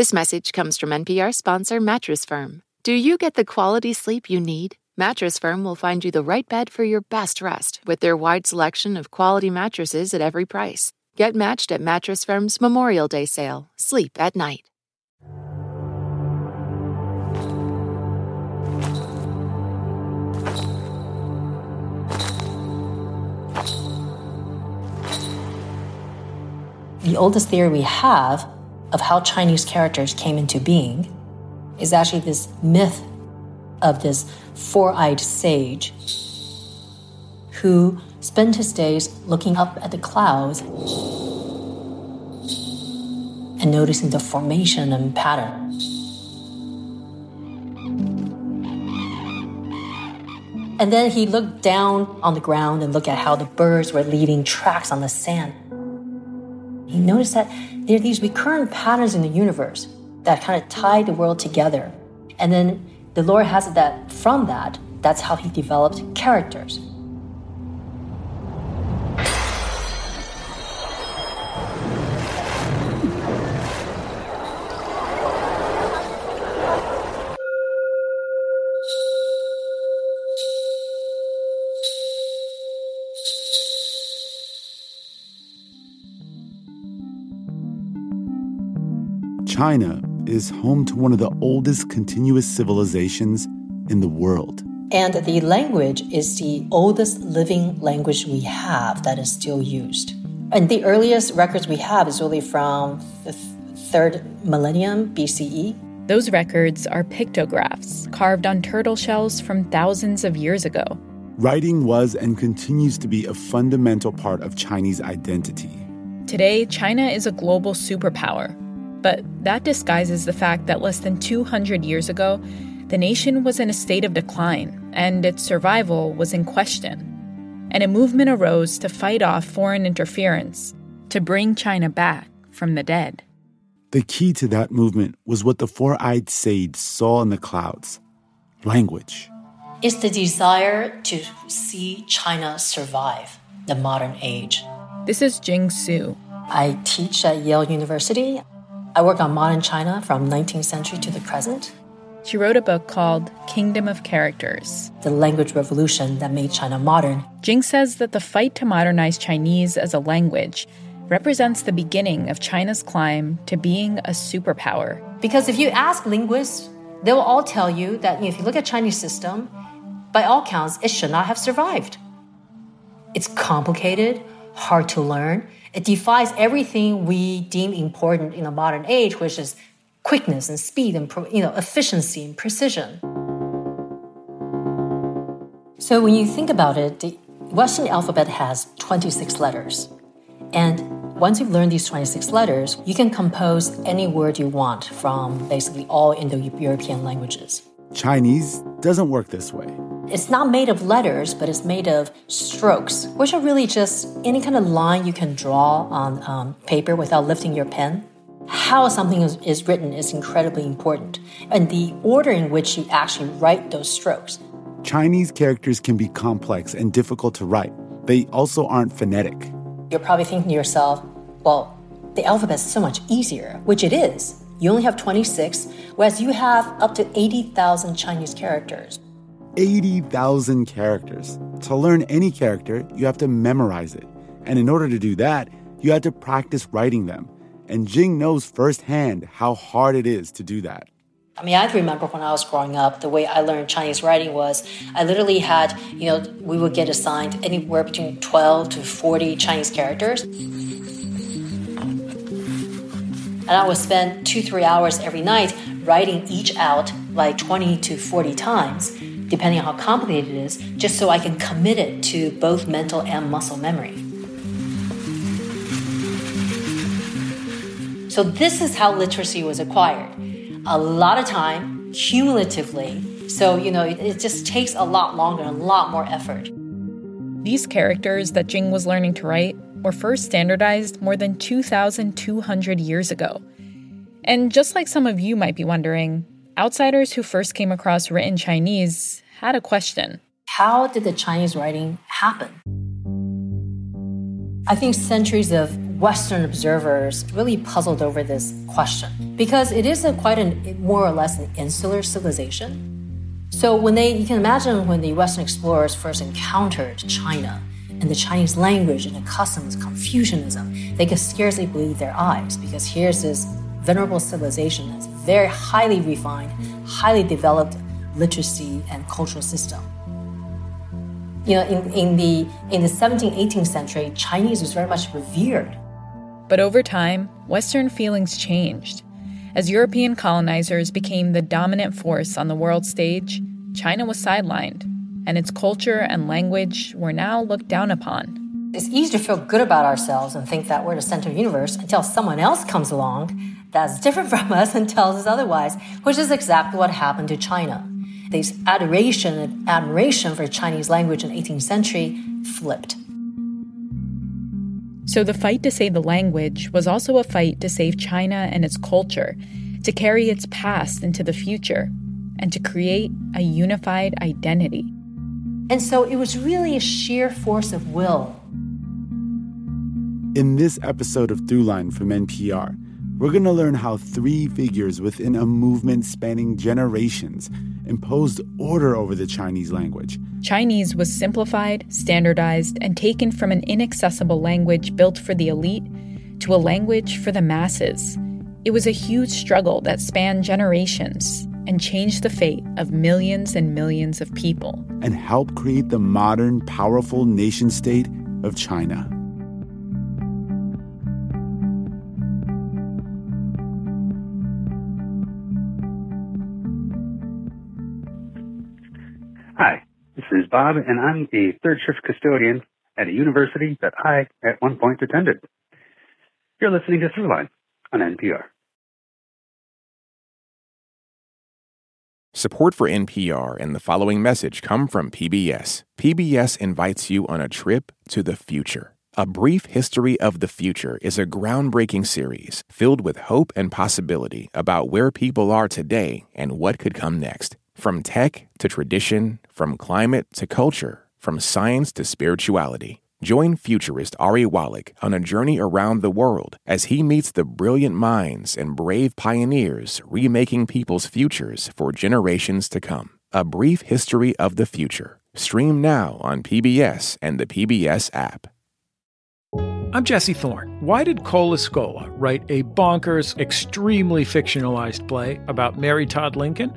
This message comes from NPR sponsor Mattress Firm. Do you get the quality sleep you need? Mattress Firm will find you the right bed for your best rest with their wide selection of quality mattresses at every price. Get matched at Mattress Firm's Memorial Day sale. Sleep at night. The oldest theory we have of how Chinese characters came into being is actually this myth of this four eyed sage who spent his days looking up at the clouds and noticing the formation and pattern. And then he looked down on the ground and looked at how the birds were leaving tracks on the sand. He noticed that there are these recurrent patterns in the universe that kind of tie the world together. And then the Lord has it that from that, that's how he developed characters. China is home to one of the oldest continuous civilizations in the world. And the language is the oldest living language we have that is still used. And the earliest records we have is really from the third millennium BCE. Those records are pictographs carved on turtle shells from thousands of years ago. Writing was and continues to be a fundamental part of Chinese identity. Today, China is a global superpower but that disguises the fact that less than 200 years ago, the nation was in a state of decline and its survival was in question. And a movement arose to fight off foreign interference, to bring China back from the dead. The key to that movement was what the four eyed sage saw in the clouds language. It's the desire to see China survive the modern age. This is Jing Tsu. I teach at Yale University. I work on modern China from 19th century to the present. She wrote a book called Kingdom of Characters The Language Revolution That Made China Modern. Jing says that the fight to modernize Chinese as a language represents the beginning of China's climb to being a superpower. Because if you ask linguists, they will all tell you that if you look at Chinese system, by all counts, it should not have survived. It's complicated, hard to learn, it defies everything we deem important in the modern age, which is quickness and speed and you know efficiency and precision. So when you think about it, the Western alphabet has 26 letters. And once you've learned these 26 letters, you can compose any word you want from basically all Indo-European languages. Chinese doesn't work this way. It's not made of letters, but it's made of strokes, which are really just any kind of line you can draw on um, paper without lifting your pen. How something is, is written is incredibly important, and the order in which you actually write those strokes. Chinese characters can be complex and difficult to write. They also aren't phonetic. You're probably thinking to yourself, well, the alphabet is so much easier, which it is. You only have 26, whereas you have up to 80,000 Chinese characters. 80,000 characters. To learn any character, you have to memorize it. And in order to do that, you have to practice writing them. And Jing knows firsthand how hard it is to do that. I mean, I remember when I was growing up, the way I learned Chinese writing was I literally had, you know, we would get assigned anywhere between 12 to 40 Chinese characters. And I would spend two, three hours every night writing each out like 20 to 40 times depending on how complicated it is, just so I can commit it to both mental and muscle memory. So, this is how literacy was acquired. A lot of time, cumulatively. So, you know, it, just takes a lot longer, a lot more effort. These characters that Jing was learning to write were first standardized more than 2,200 years ago. And just like some of you might be wondering, outsiders who first came across written Chinese had a question How did the Chinese writing happen? I think centuries of Western observers really puzzled over this question because it is a quite a more or less an insular civilization. So when they, you can imagine when the Western explorers first encountered China and the Chinese language and the customs, Confucianism, they could scarcely believe their eyes because here's this venerable civilization that's very highly refined, highly developed literacy and cultural system. You know, in, in the in the 17th, 18th century, Chinese was very much revered. But over time, Western feelings changed. As European colonizers became the dominant force on the world stage, China was sidelined, and its culture and language were now looked down upon. It's easy to feel good about ourselves and think that we're the center of the universe until someone else comes along that's different from us and tells us otherwise, which is exactly what happened to China. This adoration and admiration for Chinese language in the 18th century flipped. So the fight to save the language was also a fight to save China and its culture, to carry its past into the future, and to create a unified identity. And so it was really a sheer force of will. In this episode of Throughline from NPR, we're going to learn how three figures within a movement spanning generations imposed order over the Chinese language. Chinese was simplified, standardized, and taken from an inaccessible language built for the elite to a language for the masses. It was a huge struggle that spanned generations and changed the fate of millions and millions of people. And helped create the modern, powerful nation state of China. Bob, and I'm a third shift custodian at a university that I, at one point, attended. You're listening to Throughline on NPR. Support for NPR and the following message come from PBS. PBS invites you on a trip to the future. A Brief History of the Future is a groundbreaking series filled with hope and possibility about where people are today and what could come next. From tech to tradition, from climate to culture, from science to spirituality. Join futurist Ari Wallach on a journey around the world as he meets the brilliant minds and brave pioneers remaking people's futures for generations to come. A Brief History of the Future. Stream now on PBS and the PBS app. I'm Jesse Thorne. Why did Cole Escola write a bonkers, extremely fictionalized play about Mary Todd Lincoln?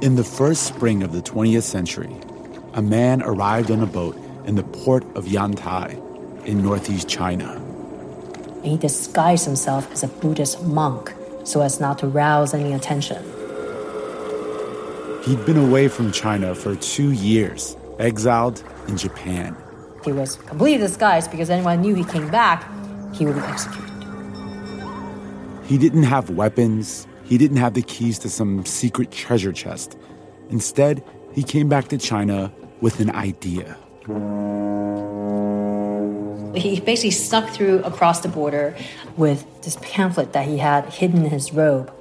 In the first spring of the 20th century, a man arrived on a boat in the port of Yantai in northeast China. He disguised himself as a Buddhist monk so as not to rouse any attention. He'd been away from China for two years, exiled in Japan. He was completely disguised because anyone knew he came back, he would be executed. He didn't have weapons, he didn't have the keys to some secret treasure chest. Instead, he came back to China with an idea. He basically snuck through across the border with this pamphlet that he had hidden in his robe.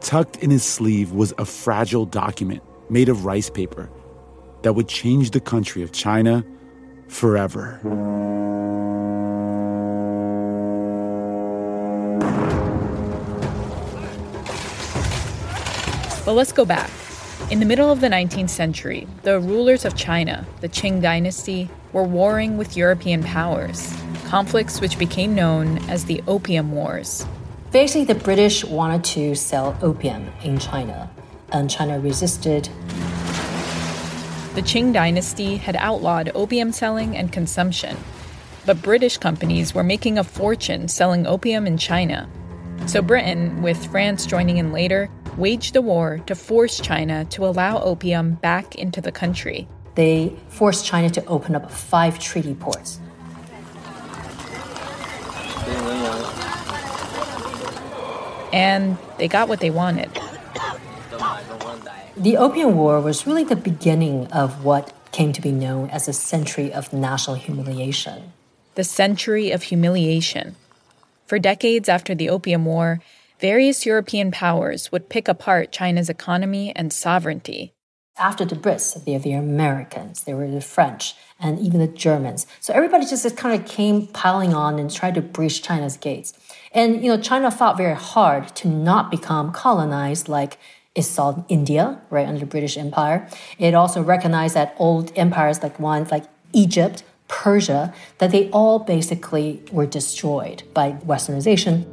Tucked in his sleeve was a fragile document made of rice paper that would change the country of China forever. But let's go back. In the middle of the 19th century, the rulers of China, the Qing dynasty, were warring with European powers, conflicts which became known as the Opium Wars. Basically, the British wanted to sell opium in China, and China resisted. The Qing dynasty had outlawed opium selling and consumption, but British companies were making a fortune selling opium in China. So Britain, with France joining in later, waged a war to force China to allow opium back into the country. They forced China to open up five treaty ports. And they got what they wanted. The Opium War was really the beginning of what came to be known as a century of national humiliation. The century of humiliation. For decades after the Opium War, various European powers would pick apart China's economy and sovereignty. After the Brits, there were the Americans, there were the French, and even the Germans. So everybody just kind of came piling on and tried to breach China's gates. And you know, China fought very hard to not become colonized like it saw India, right, under the British Empire. It also recognized that old empires like ones like Egypt, Persia, that they all basically were destroyed by westernization.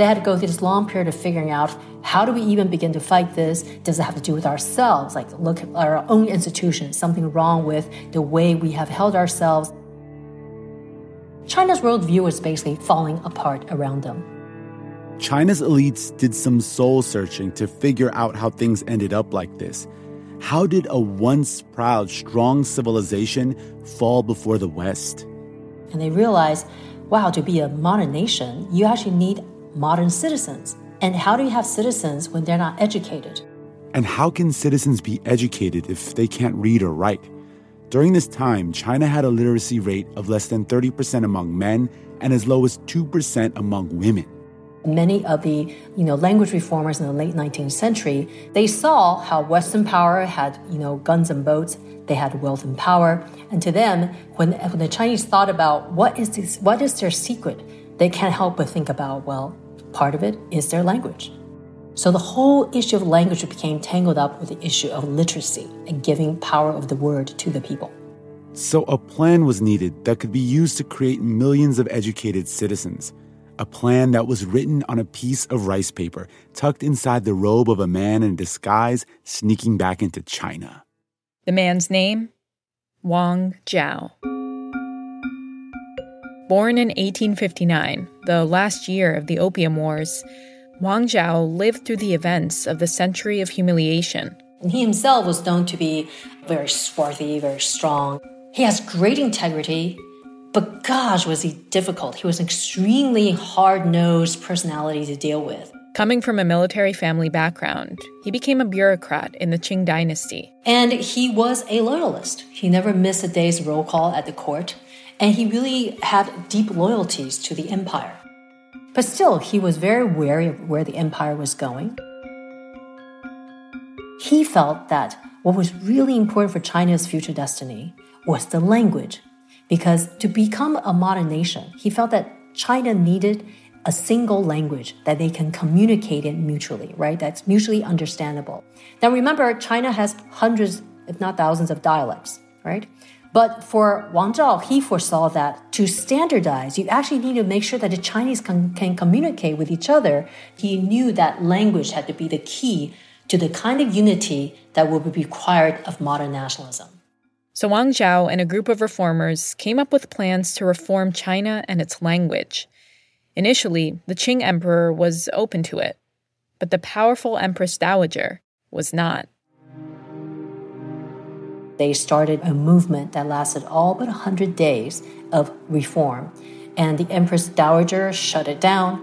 They had to go through this long period of figuring out how do we even begin to fight this? Does it have to do with ourselves? Like, look at our own institutions, something wrong with the way we have held ourselves. China's worldview was basically falling apart around them. China's elites did some soul searching to figure out how things ended up like this. How did a once proud, strong civilization fall before the West? And they realized wow, to be a modern nation, you actually need modern citizens. And how do you have citizens when they're not educated? And how can citizens be educated if they can't read or write? During this time, China had a literacy rate of less than 30% among men and as low as 2% among women. Many of the you know, language reformers in the late 19th century, they saw how Western power had you know, guns and boats, they had wealth and power. And to them, when, when the Chinese thought about what is, this, what is their secret, they can't help but think about, well, part of it is their language. So the whole issue of language became tangled up with the issue of literacy and giving power of the word to the people. So a plan was needed that could be used to create millions of educated citizens. A plan that was written on a piece of rice paper tucked inside the robe of a man in disguise sneaking back into China. The man's name? Wang Zhao. Born in 1859, the last year of the Opium Wars, Wang Zhao lived through the events of the century of humiliation. And he himself was known to be very swarthy, very strong. He has great integrity, but gosh, was he difficult. He was an extremely hard nosed personality to deal with. Coming from a military family background, he became a bureaucrat in the Qing dynasty. And he was a loyalist. He never missed a day's roll call at the court and he really had deep loyalties to the empire. But still, he was very wary of where the empire was going. He felt that what was really important for China's future destiny was the language, because to become a modern nation, he felt that China needed a single language that they can communicate in mutually, right? That's mutually understandable. Now remember, China has hundreds, if not thousands, of dialects, right? But for Wang Zhao, he foresaw that to standardize, you actually need to make sure that the Chinese can, can communicate with each other. He knew that language had to be the key to the kind of unity that would be required of modern nationalism. So Wang Zhao and a group of reformers came up with plans to reform China and its language. Initially, the Qing emperor was open to it, but the powerful Empress Dowager was not they started a movement that lasted all but 100 days of reform. And the Empress Dowager shut it down.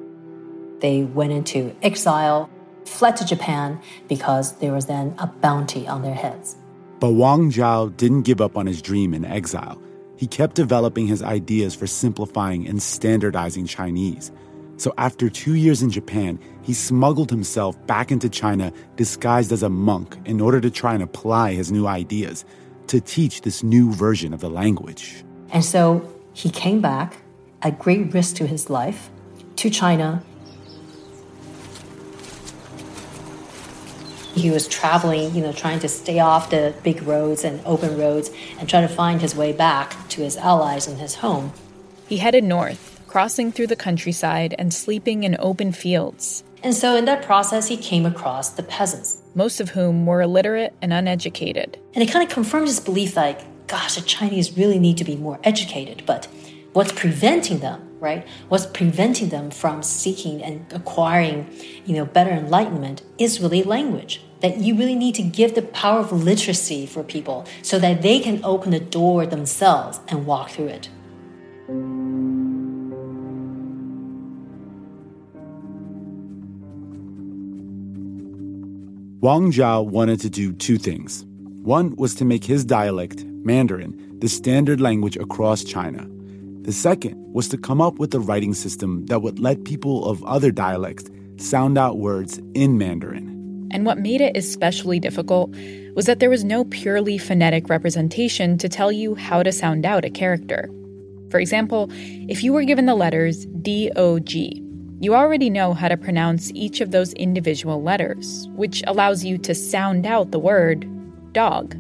They went into exile, fled to Japan because there was then a bounty on their heads. But Wang Zhao didn't give up on his dream in exile. He kept developing his ideas for simplifying and standardizing Chinese. So after two years in Japan, he smuggled himself back into China disguised as a monk in order to try and apply his new ideas to teach this new version of the language. And so he came back at great risk to his life to China. He was traveling, you know, trying to stay off the big roads and open roads and try to find his way back to his allies and his home. He headed north, crossing through the countryside and sleeping in open fields. And so in that process, he came across the peasants most of whom were illiterate and uneducated. And it kind of confirms his belief like, gosh, the Chinese really need to be more educated. But what's preventing them, right? What's preventing them from seeking and acquiring, you know, better enlightenment is really language. That you really need to give the power of literacy for people so that they can open the door themselves and walk through it. Wang Zhao wanted to do two things. One was to make his dialect, Mandarin, the standard language across China. The second was to come up with a writing system that would let people of other dialects sound out words in Mandarin. And what made it especially difficult was that there was no purely phonetic representation to tell you how to sound out a character. For example, if you were given the letters D O G, you already know how to pronounce each of those individual letters, which allows you to sound out the word dog.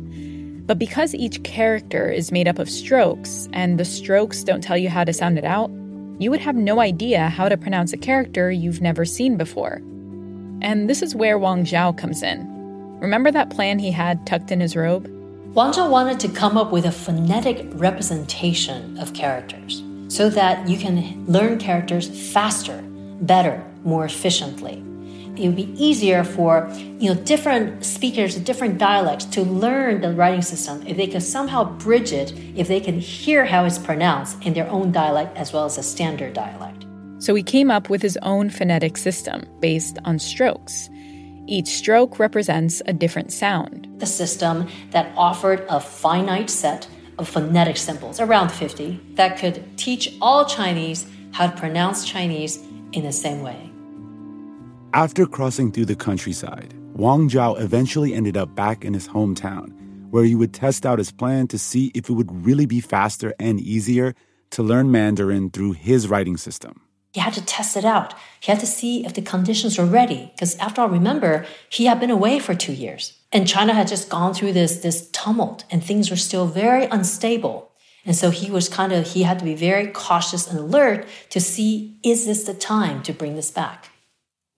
But because each character is made up of strokes, and the strokes don't tell you how to sound it out, you would have no idea how to pronounce a character you've never seen before. And this is where Wang Zhao comes in. Remember that plan he had tucked in his robe? Wang Zhao wanted to come up with a phonetic representation of characters so that you can learn characters faster, better, more efficiently. It would be easier for you know different speakers of different dialects to learn the writing system if they can somehow bridge it, if they can hear how it's pronounced in their own dialect as well as a standard dialect. So he came up with his own phonetic system based on strokes. Each stroke represents a different sound. The system that offered a finite set of phonetic symbols, around 50, that could teach all Chinese how to pronounce Chinese in the same way. After crossing through the countryside, Wang Zhao eventually ended up back in his hometown, where he would test out his plan to see if it would really be faster and easier to learn Mandarin through his writing system. He had to test it out. He had to see if the conditions were ready. Because after all, remember, he had been away for two years. And China had just gone through this, this tumult and things were still very unstable. And so he was kind of, he had to be very cautious and alert to see, is this the time to bring this back?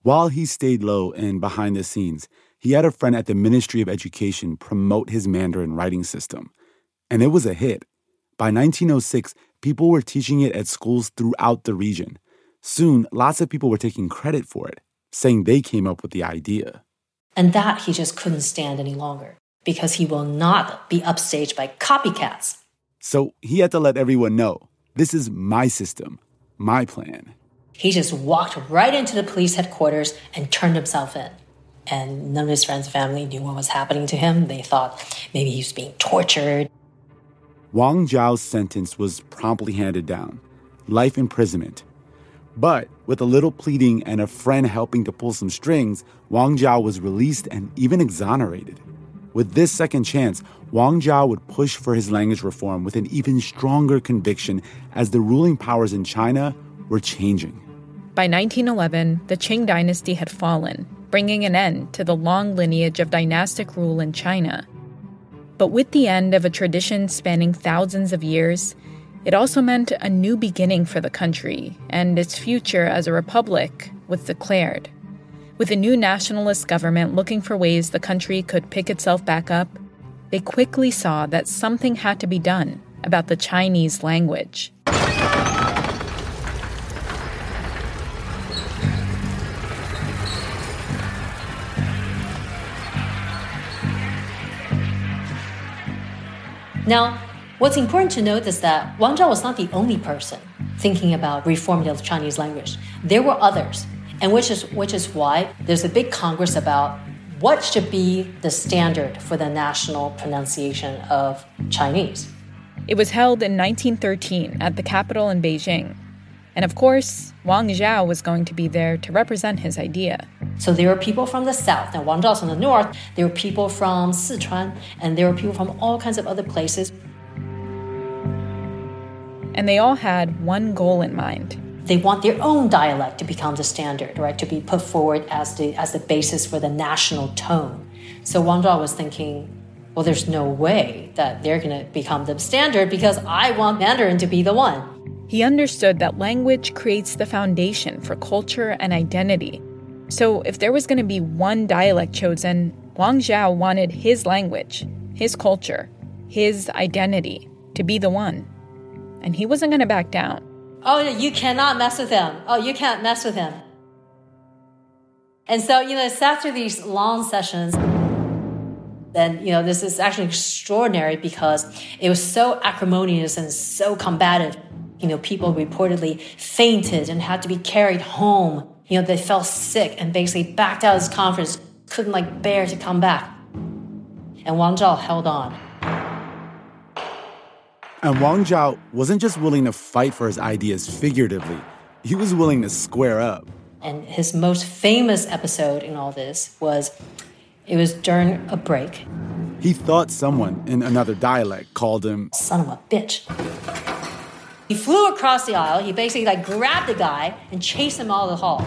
While he stayed low and behind the scenes, he had a friend at the Ministry of Education promote his Mandarin writing system. And it was a hit. By 1906, people were teaching it at schools throughout the region. Soon, lots of people were taking credit for it, saying they came up with the idea. And that he just couldn't stand any longer because he will not be upstaged by copycats. So he had to let everyone know this is my system, my plan. He just walked right into the police headquarters and turned himself in. And none of his friends and family knew what was happening to him. They thought maybe he was being tortured. Wang Zhao's sentence was promptly handed down life imprisonment but with a little pleading and a friend helping to pull some strings, Wang Zhao was released and even exonerated. With this second chance, Wang Zhao would push for his language reform with an even stronger conviction as the ruling powers in China were changing. By 1911, the Qing dynasty had fallen, bringing an end to the long lineage of dynastic rule in China. But with the end of a tradition spanning thousands of years, it also meant a new beginning for the country, and its future as a republic was declared. With a new nationalist government looking for ways the country could pick itself back up, they quickly saw that something had to be done about the Chinese language. Now, What's important to note is that Wang Zhao was not the only person thinking about reforming the Chinese language. There were others, and which is which is why there's a big congress about what should be the standard for the national pronunciation of Chinese. It was held in 1913 at the capital in Beijing. And of course, Wang Zhao was going to be there to represent his idea. So there were people from the south, and Wang Zhao's from the north. There were people from Sichuan, and there were people from all kinds of other places and they all had one goal in mind. They want their own dialect to become the standard, right? To be put forward as the as the basis for the national tone. So Wang Zhao was thinking, well, there's no way that they're going to become the standard because I want Mandarin to be the one. He understood that language creates the foundation for culture and identity. So if there was going to be one dialect chosen, Wang Zhao wanted his language, his culture, his identity to be the one and he wasn't going to back down. Oh, you cannot mess with him. Oh, you can't mess with him. And so, you know, it's after these long sessions. Then, you know, this is actually extraordinary because it was so acrimonious and so combative. You know, people reportedly fainted and had to be carried home. You know, they fell sick and basically backed out of this conference couldn't like bear to come back. And Wang Zhao held on. And Wang Zhao wasn't just willing to fight for his ideas figuratively, he was willing to square up. And his most famous episode in all this was it was during a break. He thought someone in another dialect called him son of a bitch. He flew across the aisle. He basically like grabbed the guy and chased him out of the hall.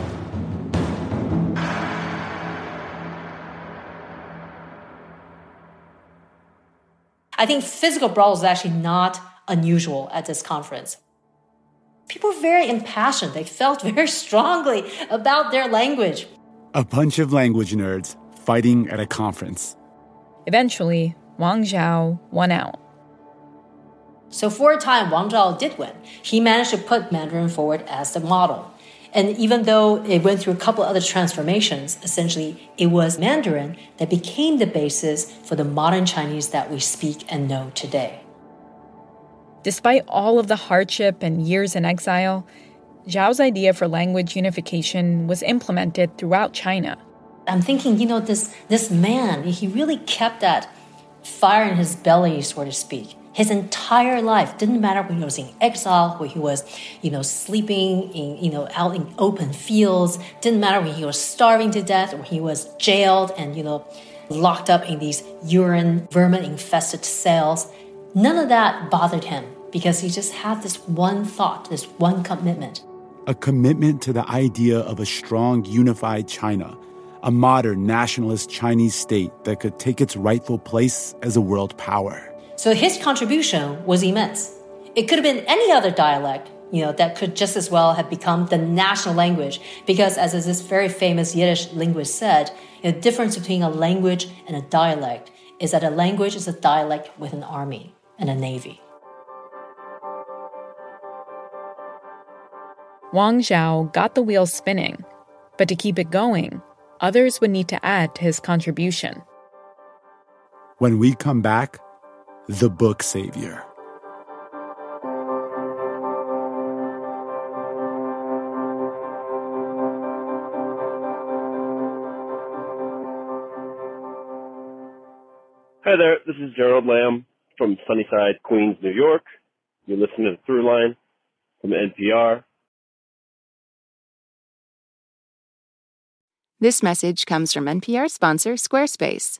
I think physical brawls is actually not unusual at this conference. People were very impassioned. They felt very strongly about their language. A bunch of language nerds fighting at a conference. Eventually, Wang Zhao won out. So for a time, Wang Zhao did win. He managed to put Mandarin forward as the model. And even though it went through a couple other transformations, essentially it was Mandarin that became the basis for the modern Chinese that we speak and know today. Despite all of the hardship and years in exile, Zhao's idea for language unification was implemented throughout China. I'm thinking, you know, this this man, he really kept that fire in his belly, so to speak his entire life. Didn't matter when he was in exile, when he was, you know, sleeping in, you know, out in open fields. Didn't matter when he was starving to death, when he was jailed and, you know, locked up in these urine vermin infested cells. None of that bothered him because he just had this one thought, this one commitment. A commitment to the idea of a strong, unified China, a modern nationalist Chinese state that could take its rightful place as a world power. So his contribution was immense. It could have been any other dialect, you know, that could just as well have become the national language. Because as this very famous Yiddish linguist said, the difference between a language and a dialect is that a language is a dialect with an army and a navy. Wang Zhao got the wheel spinning, but to keep it going, others would need to add to his contribution. When we come back, the book savior. Hi there, this is Gerald Lamb from Sunnyside, Queens, New York. You're listening to Throughline from NPR. This message comes from NPR sponsor Squarespace.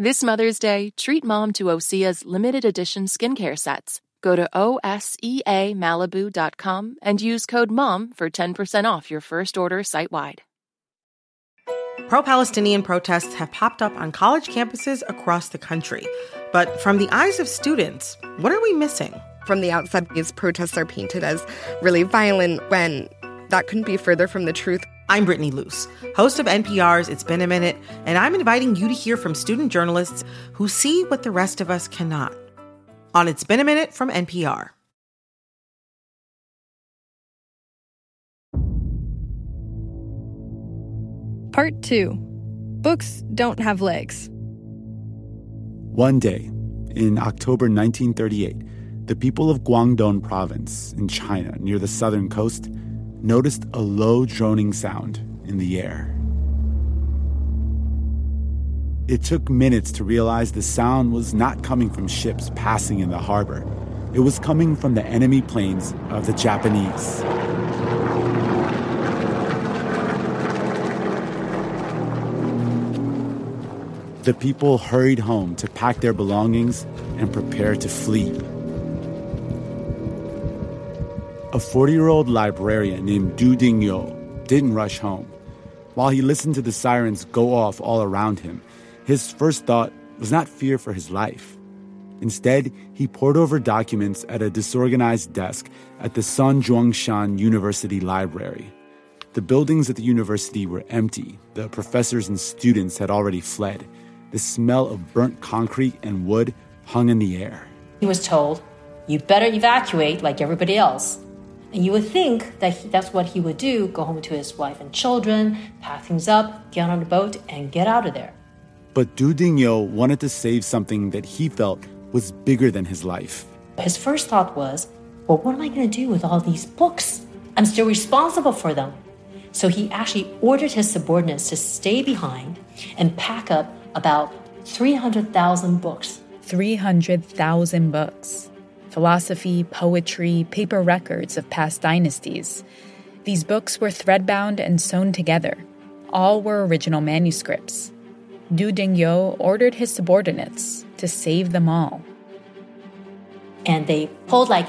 This Mother's Day, treat mom to Osea's limited edition skincare sets. Go to OSEAMalibu.com and use code MOM for 10% off your first order site wide. Pro Palestinian protests have popped up on college campuses across the country. But from the eyes of students, what are we missing? From the outside, these protests are painted as really violent when that couldn't be further from the truth. I'm Brittany Luce, host of NPR's It's Been a Minute, and I'm inviting you to hear from student journalists who see what the rest of us cannot. On It's Been a Minute from NPR. Part 2 Books Don't Have Legs. One day, in October 1938, the people of Guangdong province in China near the southern coast noticed a low droning sound in the air. It took minutes to realize the sound was not coming from ships passing in the harbor. It was coming from the enemy planes of the Japanese. The people hurried home to pack their belongings and prepare to flee. A 40 year old librarian named Du Dingyou didn't rush home. While he listened to the sirens go off all around him, his first thought was not fear for his life. Instead, he pored over documents at a disorganized desk at the Sun Zhongshan University Library. The buildings at the university were empty. The professors and students had already fled. The smell of burnt concrete and wood hung in the air. He was told, You better evacuate like everybody else. And you would think that he, that's what he would do go home to his wife and children, pack things up, get on a boat, and get out of there. But Du Dingyou wanted to save something that he felt was bigger than his life. His first thought was, Well, what am I going to do with all these books? I'm still responsible for them. So he actually ordered his subordinates to stay behind and pack up about 300,000 books. 300,000 books philosophy, poetry, paper records of past dynasties. These books were threadbound and sewn together. All were original manuscripts. Du Dingyou ordered his subordinates to save them all. And they pulled like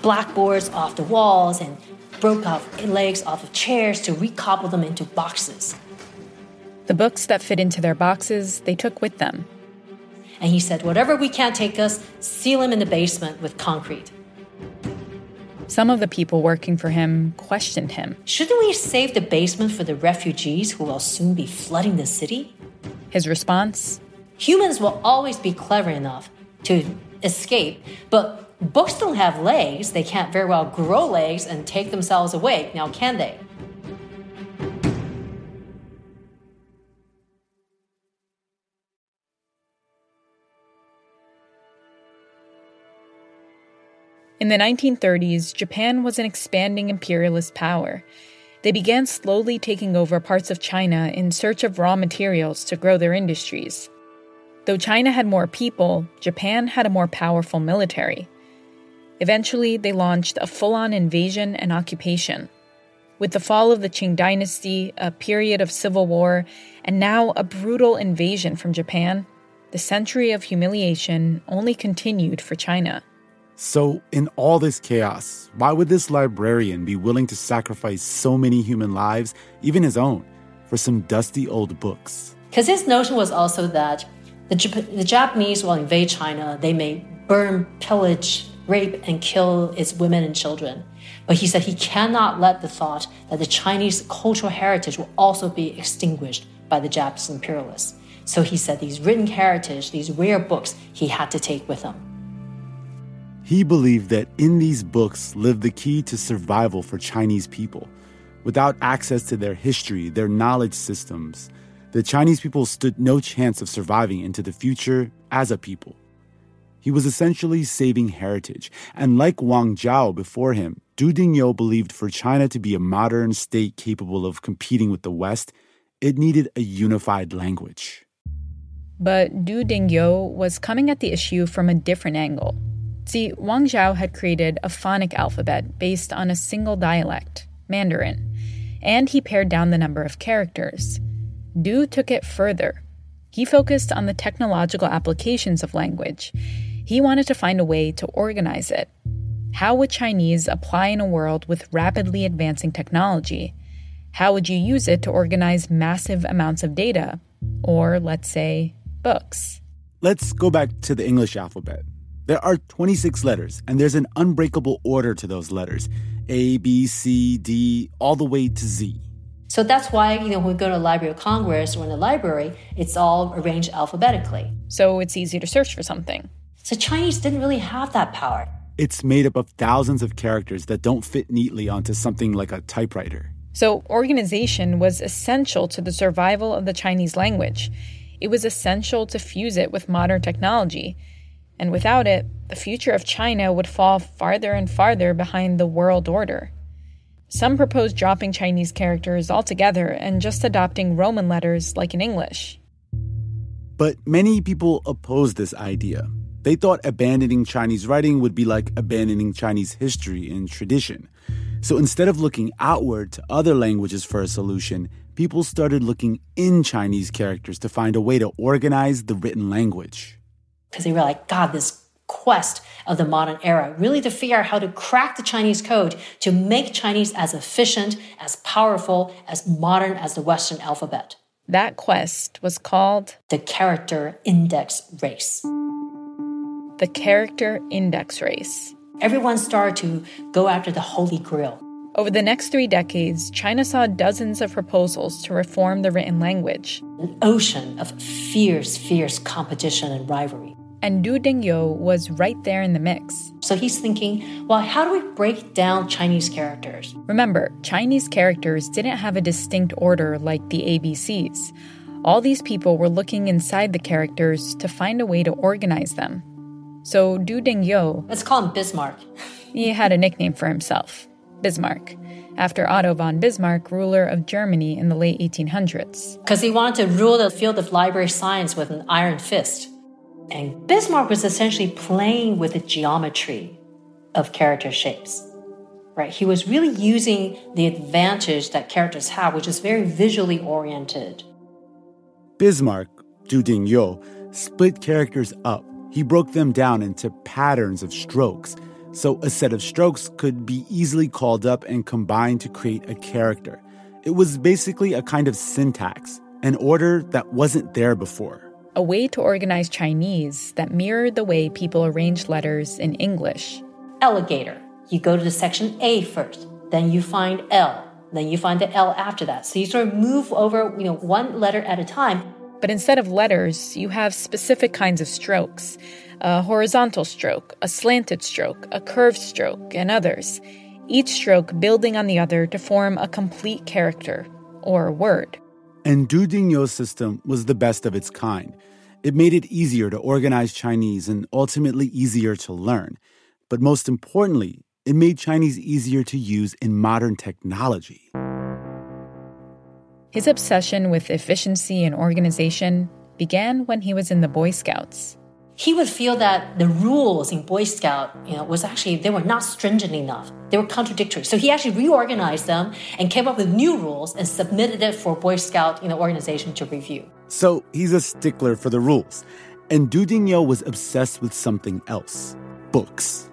blackboards off the walls and broke off legs off of chairs to recobble them into boxes. The books that fit into their boxes, they took with them. And he said, Whatever we can't take us, seal him in the basement with concrete. Some of the people working for him questioned him. Shouldn't we save the basement for the refugees who will soon be flooding the city? His response Humans will always be clever enough to escape, but books don't have legs. They can't very well grow legs and take themselves away, now can they? In the 1930s, Japan was an expanding imperialist power. They began slowly taking over parts of China in search of raw materials to grow their industries. Though China had more people, Japan had a more powerful military. Eventually, they launched a full on invasion and occupation. With the fall of the Qing dynasty, a period of civil war, and now a brutal invasion from Japan, the century of humiliation only continued for China. So, in all this chaos, why would this librarian be willing to sacrifice so many human lives, even his own, for some dusty old books? Because his notion was also that the, Jap- the Japanese will invade China, they may burn, pillage, rape, and kill its women and children. But he said he cannot let the thought that the Chinese cultural heritage will also be extinguished by the Japanese imperialists. So he said these written heritage, these rare books, he had to take with him. He believed that in these books lived the key to survival for Chinese people. Without access to their history, their knowledge systems, the Chinese people stood no chance of surviving into the future as a people. He was essentially saving heritage, and like Wang Zhao before him, Du Dingyou believed for China to be a modern state capable of competing with the West, it needed a unified language. But Du Dingyou was coming at the issue from a different angle. See, Wang Zhao had created a phonic alphabet based on a single dialect, Mandarin, and he pared down the number of characters. Du took it further. He focused on the technological applications of language. He wanted to find a way to organize it. How would Chinese apply in a world with rapidly advancing technology? How would you use it to organize massive amounts of data? Or, let's say, books? Let's go back to the English alphabet. There are 26 letters, and there's an unbreakable order to those letters A, B, C, D, all the way to Z. So that's why, you know, when we go to the Library of Congress or in the library, it's all arranged alphabetically. So it's easy to search for something. So Chinese didn't really have that power. It's made up of thousands of characters that don't fit neatly onto something like a typewriter. So organization was essential to the survival of the Chinese language. It was essential to fuse it with modern technology and without it, the future of China would fall farther and farther behind the world order. Some proposed dropping Chinese characters altogether and just adopting Roman letters like in English. But many people opposed this idea. They thought abandoning Chinese writing would be like abandoning Chinese history and tradition. So instead of looking outward to other languages for a solution, people started looking in Chinese characters to find a way to organize the written language because they were like, God, this quest of the modern era, really to figure out how to crack the Chinese code to make Chinese as efficient, as powerful, as modern as the Western alphabet. That quest was called the Character Index Race. The Character Index Race. Everyone started to go after the Holy Grail. Over the next three decades, China saw dozens of proposals to reform the written language. An ocean of fierce, fierce competition and rivalry. And Du Dingyou was right there in the mix. So he's thinking, well, how do we break down Chinese characters? Remember, Chinese characters didn't have a distinct order like the ABCs. All these people were looking inside the characters to find a way to organize them. So Du Dingyou, let's call him Bismarck. he had a nickname for himself, Bismarck, after Otto von Bismarck, ruler of Germany in the late 1800s. Because he wanted to rule the field of library science with an iron fist. And Bismarck was essentially playing with the geometry of character shapes. Right? He was really using the advantage that characters have, which is very visually oriented. Bismarck, Du Dingyou, split characters up. He broke them down into patterns of strokes, so a set of strokes could be easily called up and combined to create a character. It was basically a kind of syntax, an order that wasn't there before. A way to organize Chinese that mirrored the way people arrange letters in English. Alligator. You go to the section A first, then you find L, then you find the L after that. So you sort of move over, you know, one letter at a time. But instead of letters, you have specific kinds of strokes a horizontal stroke, a slanted stroke, a curved stroke, and others, each stroke building on the other to form a complete character or a word. And Du Dingyou's system was the best of its kind. It made it easier to organize Chinese and ultimately easier to learn. But most importantly, it made Chinese easier to use in modern technology. His obsession with efficiency and organization began when he was in the Boy Scouts. He would feel that the rules in Boy Scout, you know, was actually they were not stringent enough. They were contradictory. So he actually reorganized them and came up with new rules and submitted it for Boy Scout, you know, organization to review. So he's a stickler for the rules. And Du was obsessed with something else books.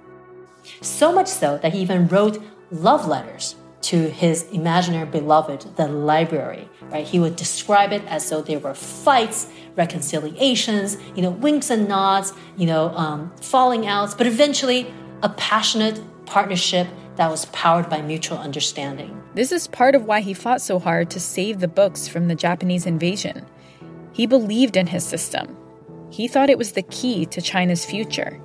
So much so that he even wrote love letters to his imaginary beloved, the library. Right? He would describe it as though there were fights, reconciliations, you know, winks and nods, you know, um, falling outs, but eventually a passionate partnership that was powered by mutual understanding. This is part of why he fought so hard to save the books from the Japanese invasion. He believed in his system. He thought it was the key to China's future.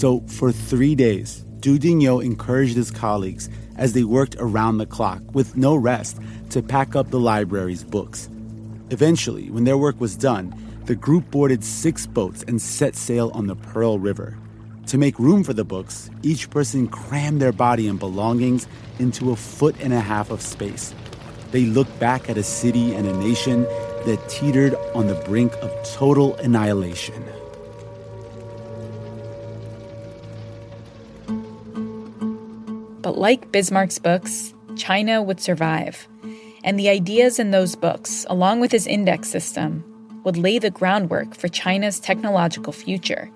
So, for three days, Du encouraged his colleagues as they worked around the clock with no rest to pack up the library's books. Eventually, when their work was done, the group boarded six boats and set sail on the Pearl River. To make room for the books, each person crammed their body and belongings into a foot and a half of space. They looked back at a city and a nation that teetered on the brink of total annihilation. Like Bismarck's books, China would survive. And the ideas in those books, along with his index system, would lay the groundwork for China's technological future.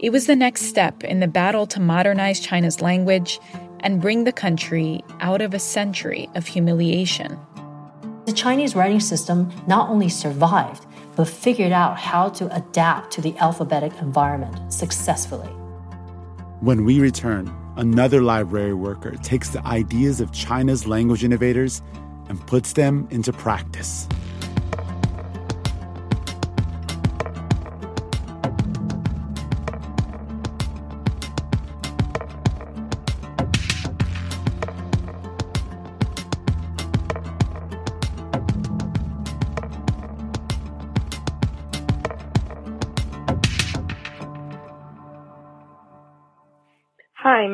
It was the next step in the battle to modernize China's language and bring the country out of a century of humiliation. The Chinese writing system not only survived, but figured out how to adapt to the alphabetic environment successfully. When we return, another library worker takes the ideas of China's language innovators and puts them into practice.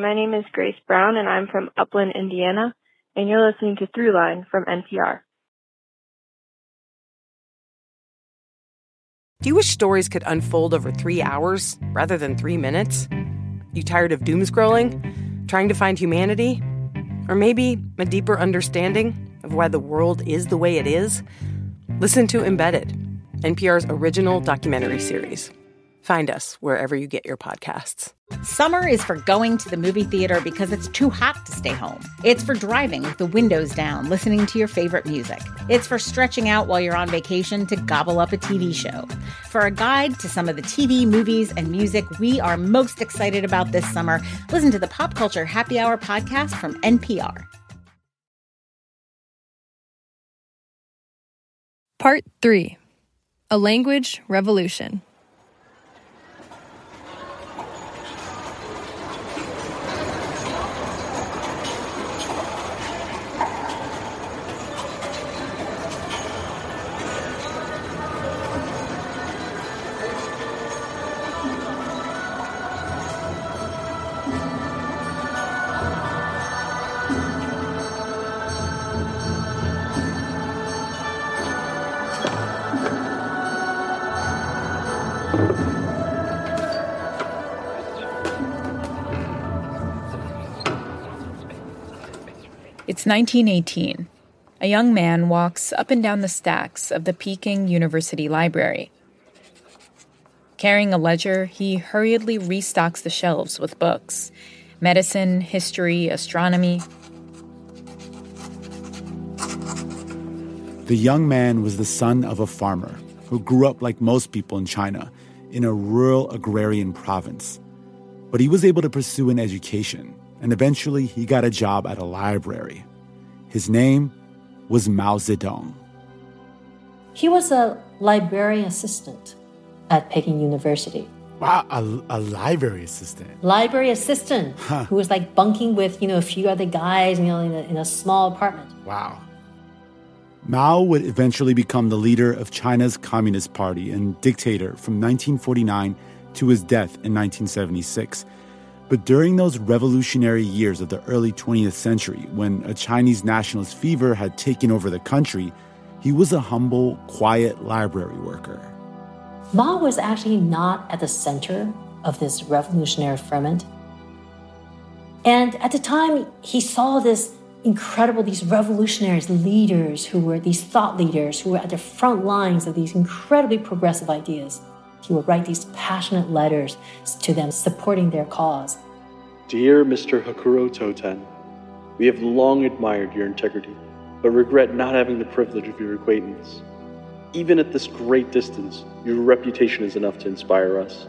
My name is Grace Brown, and I'm from Upland, Indiana, and you're listening to Throughline from NPR. Do you wish stories could unfold over three hours rather than three minutes? You tired of doom scrolling? Trying to find humanity? Or maybe a deeper understanding of why the world is the way it is? Listen to Embedded, NPR's original documentary series. Find us wherever you get your podcasts. Summer is for going to the movie theater because it's too hot to stay home. It's for driving with the windows down, listening to your favorite music. It's for stretching out while you're on vacation to gobble up a TV show. For a guide to some of the TV, movies, and music we are most excited about this summer, listen to the Pop Culture Happy Hour podcast from NPR. Part 3 A Language Revolution. 1918. A young man walks up and down the stacks of the Peking University Library. Carrying a ledger, he hurriedly restocks the shelves with books medicine, history, astronomy. The young man was the son of a farmer who grew up like most people in China in a rural agrarian province. But he was able to pursue an education and eventually he got a job at a library. His name was Mao Zedong. He was a librarian assistant at Peking University. Wow, a, a library assistant. Library assistant huh. who was like bunking with, you know, a few other guys, you know, in a, in a small apartment. Wow. Mao would eventually become the leader of China's Communist Party and dictator from 1949 to his death in 1976. But during those revolutionary years of the early 20th century, when a Chinese nationalist fever had taken over the country, he was a humble, quiet library worker. Mao was actually not at the center of this revolutionary ferment. And at the time, he saw this incredible, these revolutionaries, leaders who were these thought leaders who were at the front lines of these incredibly progressive ideas. He would write these passionate letters to them supporting their cause. Dear Mr. Hakuro Toten, we have long admired your integrity, but regret not having the privilege of your acquaintance. Even at this great distance, your reputation is enough to inspire us.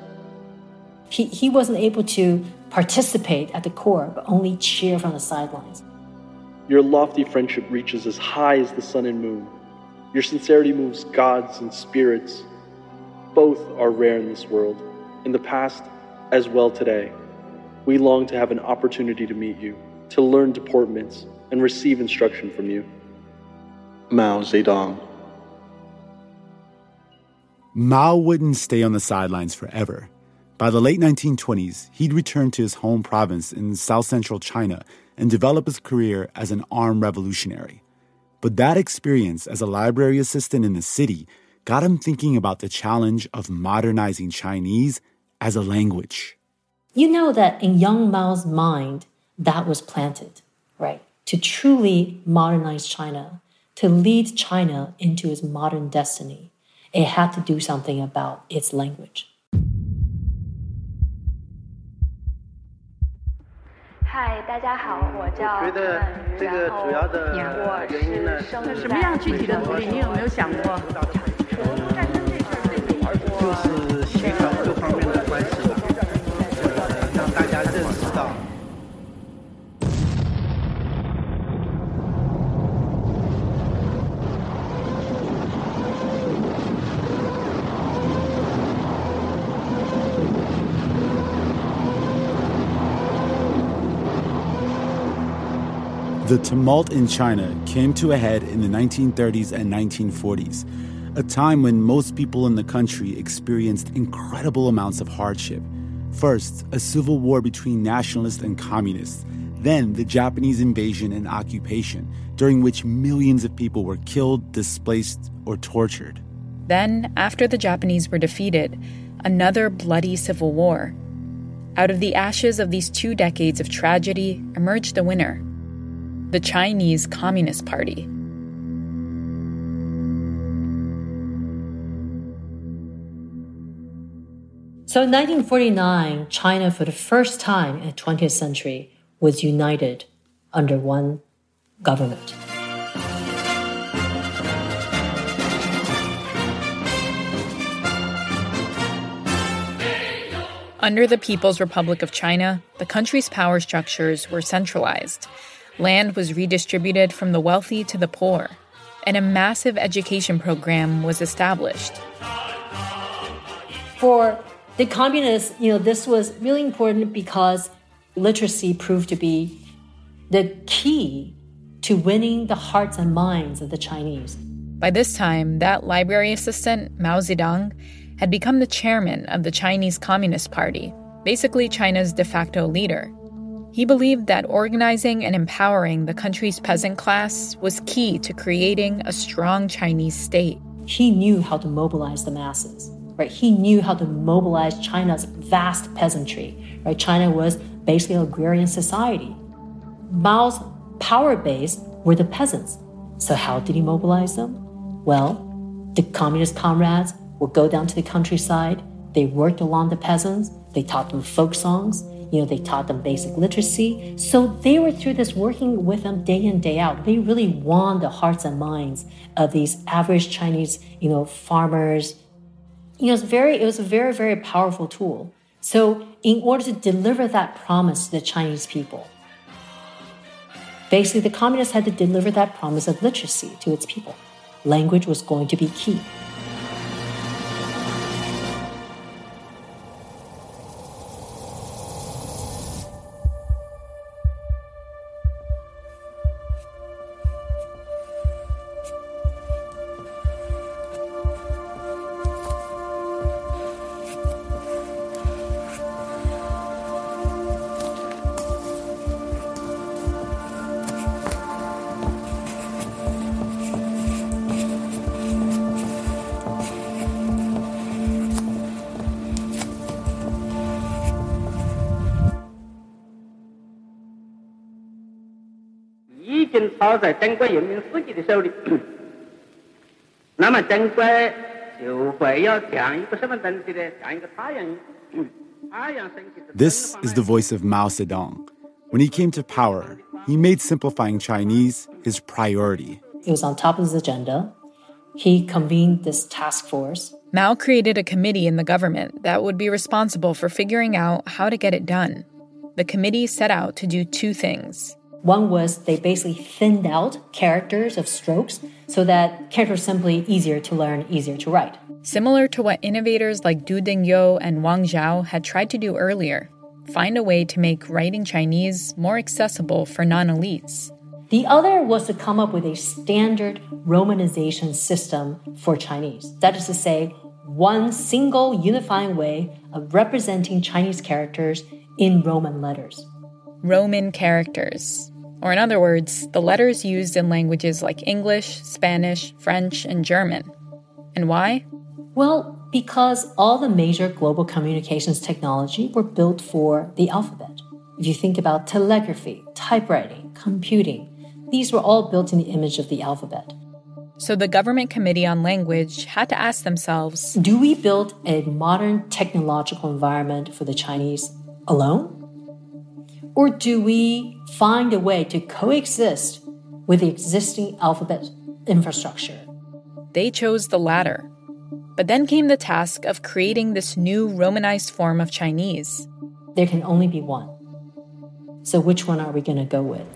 He, he wasn't able to participate at the core, but only cheer from the sidelines. Your lofty friendship reaches as high as the sun and moon. Your sincerity moves gods and spirits both are rare in this world, in the past as well today. We long to have an opportunity to meet you, to learn deportments, and receive instruction from you. Mao Zedong. Mao wouldn't stay on the sidelines forever. By the late 1920s, he'd returned to his home province in south central China and develop his career as an armed revolutionary. But that experience as a library assistant in the city got him thinking about the challenge of modernizing Chinese as a language. You know that in young Mao's mind, that was planted, right? To truly modernize China, to lead China into its modern destiny, it had to do something about its language. 嗨，大家好，我叫觉得这个主要的原因呢，什么样具体的努力？你有没有想过？ 就是协调各方面的关系，呃，让大家认识到。The tumult in China came to a head in the 1930s and 1940s a time when most people in the country experienced incredible amounts of hardship. First, a civil war between nationalists and communists, then, the Japanese invasion and occupation, during which millions of people were killed, displaced, or tortured. Then, after the Japanese were defeated, another bloody civil war. Out of the ashes of these two decades of tragedy emerged a winner the Chinese Communist Party. So in 1949, China, for the first time in the 20th century, was united under one government. Under the People's Republic of China, the country's power structures were centralized. Land was redistributed from the wealthy to the poor, and a massive education program was established. For the communists, you know, this was really important because literacy proved to be the key to winning the hearts and minds of the Chinese. By this time, that library assistant, Mao Zedong, had become the chairman of the Chinese Communist Party, basically China's de facto leader. He believed that organizing and empowering the country's peasant class was key to creating a strong Chinese state. He knew how to mobilize the masses, right? He knew how to mobilize China's vast peasantry, right? China was basically an agrarian society. Mao's power base were the peasants. So how did he mobilize them? Well, the communist comrades would go down to the countryside. They worked along the peasants. They taught them folk songs. You know, they taught them basic literacy. So they were through this working with them day in, day out. They really won the hearts and minds of these average Chinese, you know, farmers. You know, it's very, it was a very, very powerful tool. So in order to deliver that promise to the Chinese people, basically the communists had to deliver that promise of literacy to its people. Language was going to be key. This is the voice of Mao Zedong. When he came to power, he made simplifying Chinese his priority. It was on top of his agenda. He convened this task force. Mao created a committee in the government that would be responsible for figuring out how to get it done. The committee set out to do two things. One was they basically thinned out characters of strokes so that characters simply easier to learn, easier to write. Similar to what innovators like Du Dingyou and Wang Zhao had tried to do earlier find a way to make writing Chinese more accessible for non elites. The other was to come up with a standard romanization system for Chinese. That is to say, one single unifying way of representing Chinese characters in Roman letters. Roman characters. Or, in other words, the letters used in languages like English, Spanish, French, and German. And why? Well, because all the major global communications technology were built for the alphabet. If you think about telegraphy, typewriting, computing, these were all built in the image of the alphabet. So the Government Committee on Language had to ask themselves Do we build a modern technological environment for the Chinese alone? Or do we find a way to coexist with the existing alphabet infrastructure? They chose the latter. But then came the task of creating this new Romanized form of Chinese. There can only be one. So, which one are we going to go with?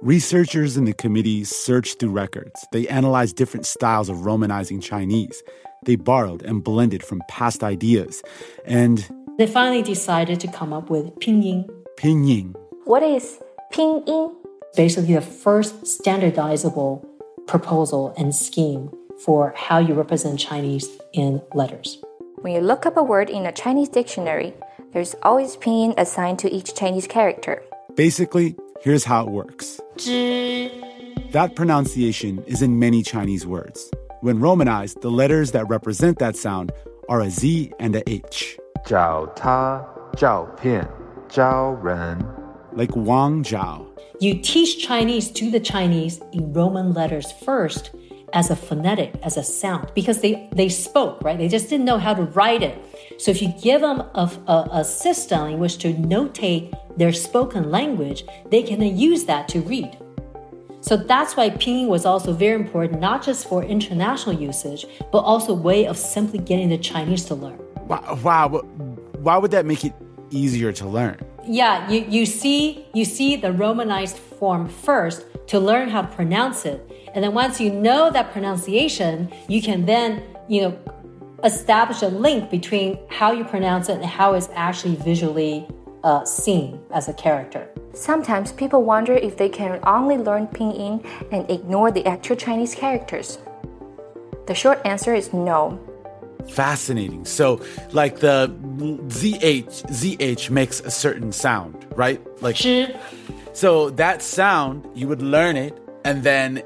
Researchers in the committee searched through records. They analyzed different styles of Romanizing Chinese. They borrowed and blended from past ideas. And they finally decided to come up with pinyin. Pinyin. What is pinyin? Basically, the first standardizable proposal and scheme for how you represent Chinese in letters. When you look up a word in a Chinese dictionary, there's always pinyin assigned to each Chinese character. Basically, here's how it works. That pronunciation is in many Chinese words. When romanized, the letters that represent that sound are a Z and a H. 找他照片招人 Like Wang Zhao. You teach Chinese to the Chinese in Roman letters first, as a phonetic, as a sound, because they, they spoke, right? They just didn't know how to write it. So if you give them a, a, a system in which to notate their spoken language, they can then use that to read. So that's why pinyin was also very important, not just for international usage, but also a way of simply getting the Chinese to learn. Wow, wow. Why would that make it easier to learn? Yeah, you, you see you see the romanized form first to learn how to pronounce it. And then once you know that pronunciation, you can then, you know, establish a link between how you pronounce it and how it's actually visually uh, seen as a character. Sometimes people wonder if they can only learn Pinyin and ignore the actual Chinese characters. The short answer is no. Fascinating. So, like the ZH, ZH makes a certain sound, right? Like, so that sound, you would learn it, and then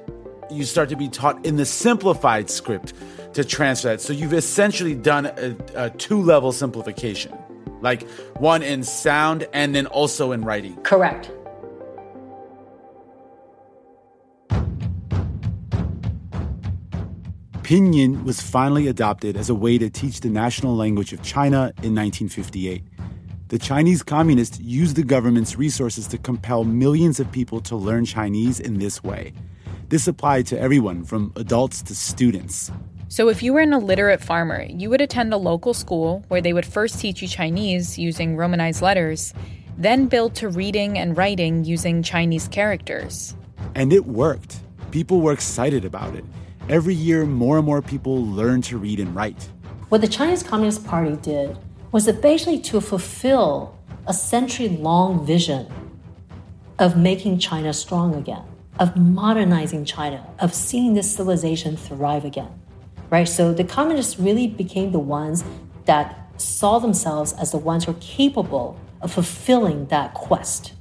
you start to be taught in the simplified script to transfer that. So you've essentially done a, a two level simplification, like one in sound and then also in writing. Correct. Pinyin was finally adopted as a way to teach the national language of China in 1958. The Chinese communists used the government's resources to compel millions of people to learn Chinese in this way. This applied to everyone from adults to students. So, if you were an illiterate farmer, you would attend a local school where they would first teach you Chinese using Romanized letters, then build to reading and writing using Chinese characters. And it worked. People were excited about it. Every year, more and more people learn to read and write. What the Chinese Communist Party did was basically to fulfill a century long vision of making China strong again, of modernizing China, of seeing this civilization thrive again. Right? So the communists really became the ones that saw themselves as the ones who were capable of fulfilling that quest.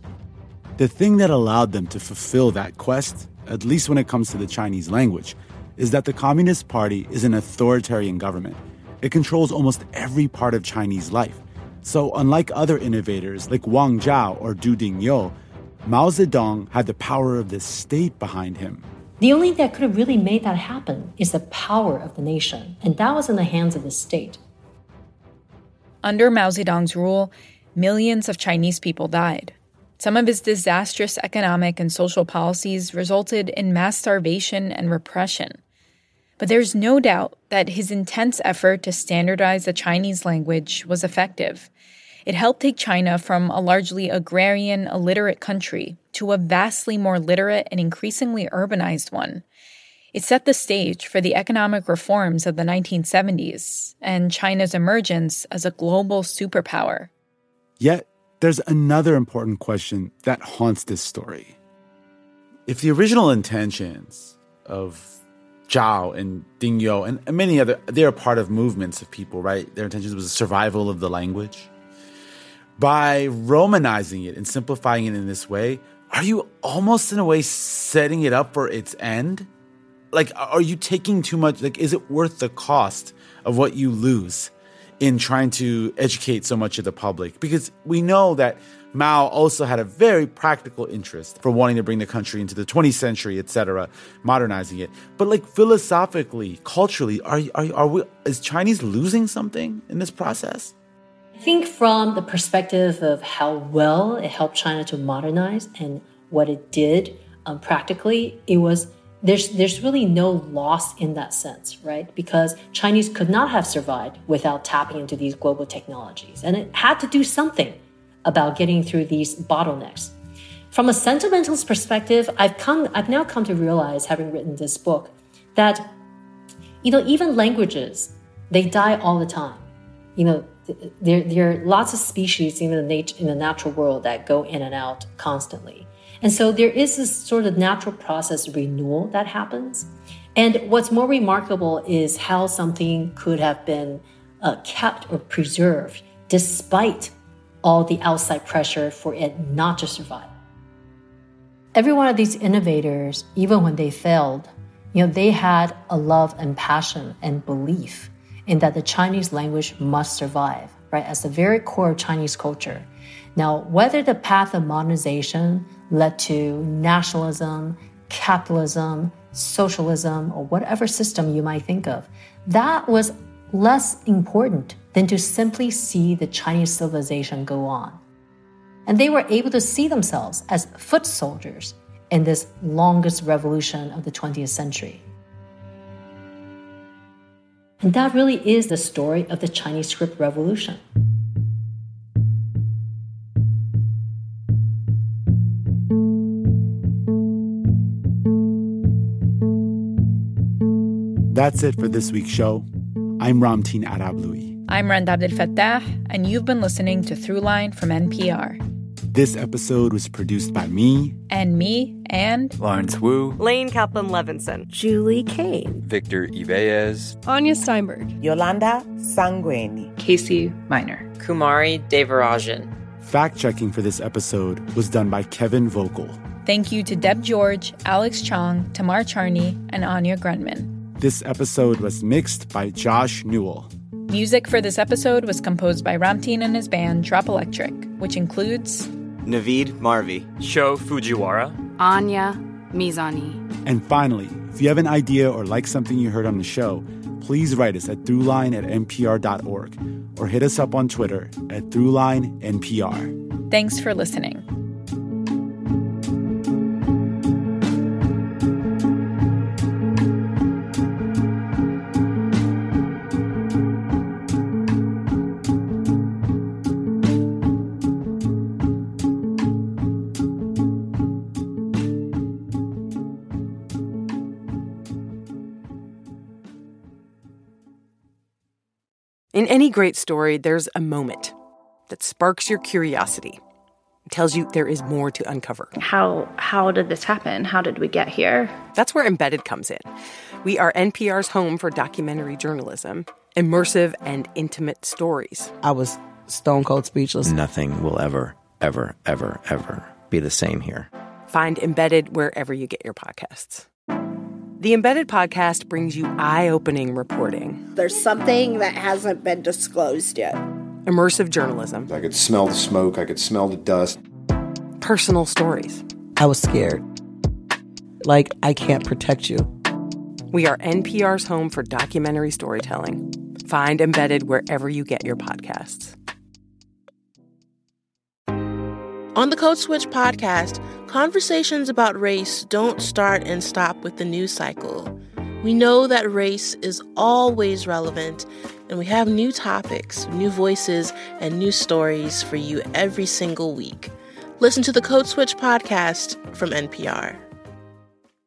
The thing that allowed them to fulfill that quest, at least when it comes to the Chinese language, is that the Communist Party is an authoritarian government. It controls almost every part of Chinese life. So, unlike other innovators like Wang Zhao or Du Dingyou, Mao Zedong had the power of the state behind him. The only thing that could have really made that happen is the power of the nation, and that was in the hands of the state. Under Mao Zedong's rule, millions of Chinese people died. Some of his disastrous economic and social policies resulted in mass starvation and repression. But there's no doubt that his intense effort to standardize the Chinese language was effective. It helped take China from a largely agrarian, illiterate country to a vastly more literate and increasingly urbanized one. It set the stage for the economic reforms of the 1970s and China's emergence as a global superpower. Yet, there's another important question that haunts this story. If the original intentions of Zhao and Dingyou and, and many other, they're part of movements of people, right? Their intentions was the survival of the language. By romanizing it and simplifying it in this way, are you almost in a way setting it up for its end? Like, are you taking too much? Like, is it worth the cost of what you lose in trying to educate so much of the public? Because we know that Mao also had a very practical interest for wanting to bring the country into the 20th century, etc., modernizing it. But like philosophically, culturally, are are, are we, is Chinese losing something in this process? I think from the perspective of how well it helped China to modernize and what it did um, practically, it was there's there's really no loss in that sense, right? Because Chinese could not have survived without tapping into these global technologies, and it had to do something about getting through these bottlenecks. From a sentimentalist perspective, I've come I've now come to realize, having written this book, that you know even languages they die all the time. You know there there are lots of species in the nat- in the natural world that go in and out constantly, and so there is this sort of natural process of renewal that happens. And what's more remarkable is how something could have been uh, kept or preserved despite all the outside pressure for it not to survive. Every one of these innovators, even when they failed, you know, they had a love and passion and belief in that the Chinese language must survive, right, as the very core of Chinese culture. Now, whether the path of modernization led to nationalism, capitalism, socialism, or whatever system you might think of, that was less important than to simply see the Chinese civilization go on. And they were able to see themselves as foot soldiers in this longest revolution of the 20th century. And that really is the story of the Chinese script revolution. That's it for this week's show. I'm Ramtin Arablouei. I'm Rand Abdel Fattah, and you've been listening to Throughline from NPR. This episode was produced by me and me and Lawrence Wu, Laine Kaplan-Levenson, Julie Caine, Victor Yvellez, Anya Steinberg, Yolanda Sangweni, Casey Miner, Kumari Devarajan. Fact checking for this episode was done by Kevin Vogel. Thank you to Deb George, Alex Chong, Tamar Charney, and Anya Grundmann. This episode was mixed by Josh Newell. Music for this episode was composed by Ramtin and his band Drop Electric, which includes Navid Marvi, Sho Fujiwara, Anya Mizani. And finally, if you have an idea or like something you heard on the show, please write us at throughline at npr.org or hit us up on Twitter at throughlinenpr. Thanks for listening. Any great story, there's a moment that sparks your curiosity. It tells you there is more to uncover. How how did this happen? How did we get here? That's where Embedded comes in. We are NPR's home for documentary journalism, immersive and intimate stories. I was stone cold speechless. Nothing will ever, ever, ever, ever be the same here. Find Embedded wherever you get your podcasts. The Embedded podcast brings you eye opening reporting, There's something that hasn't been disclosed yet. immersive journalism, I could smell the smoke, I could smell the dust. personal stories. I was scared. Like, I can't protect you. We are NPR's home for documentary storytelling. Find Embedded wherever you get your podcasts. On the Code Switch podcast, conversations about race don't start and stop with the news cycle. We know that race is always relevant, and we have new topics, new voices, and new stories for you every single week. Listen to the Code Switch podcast from NPR.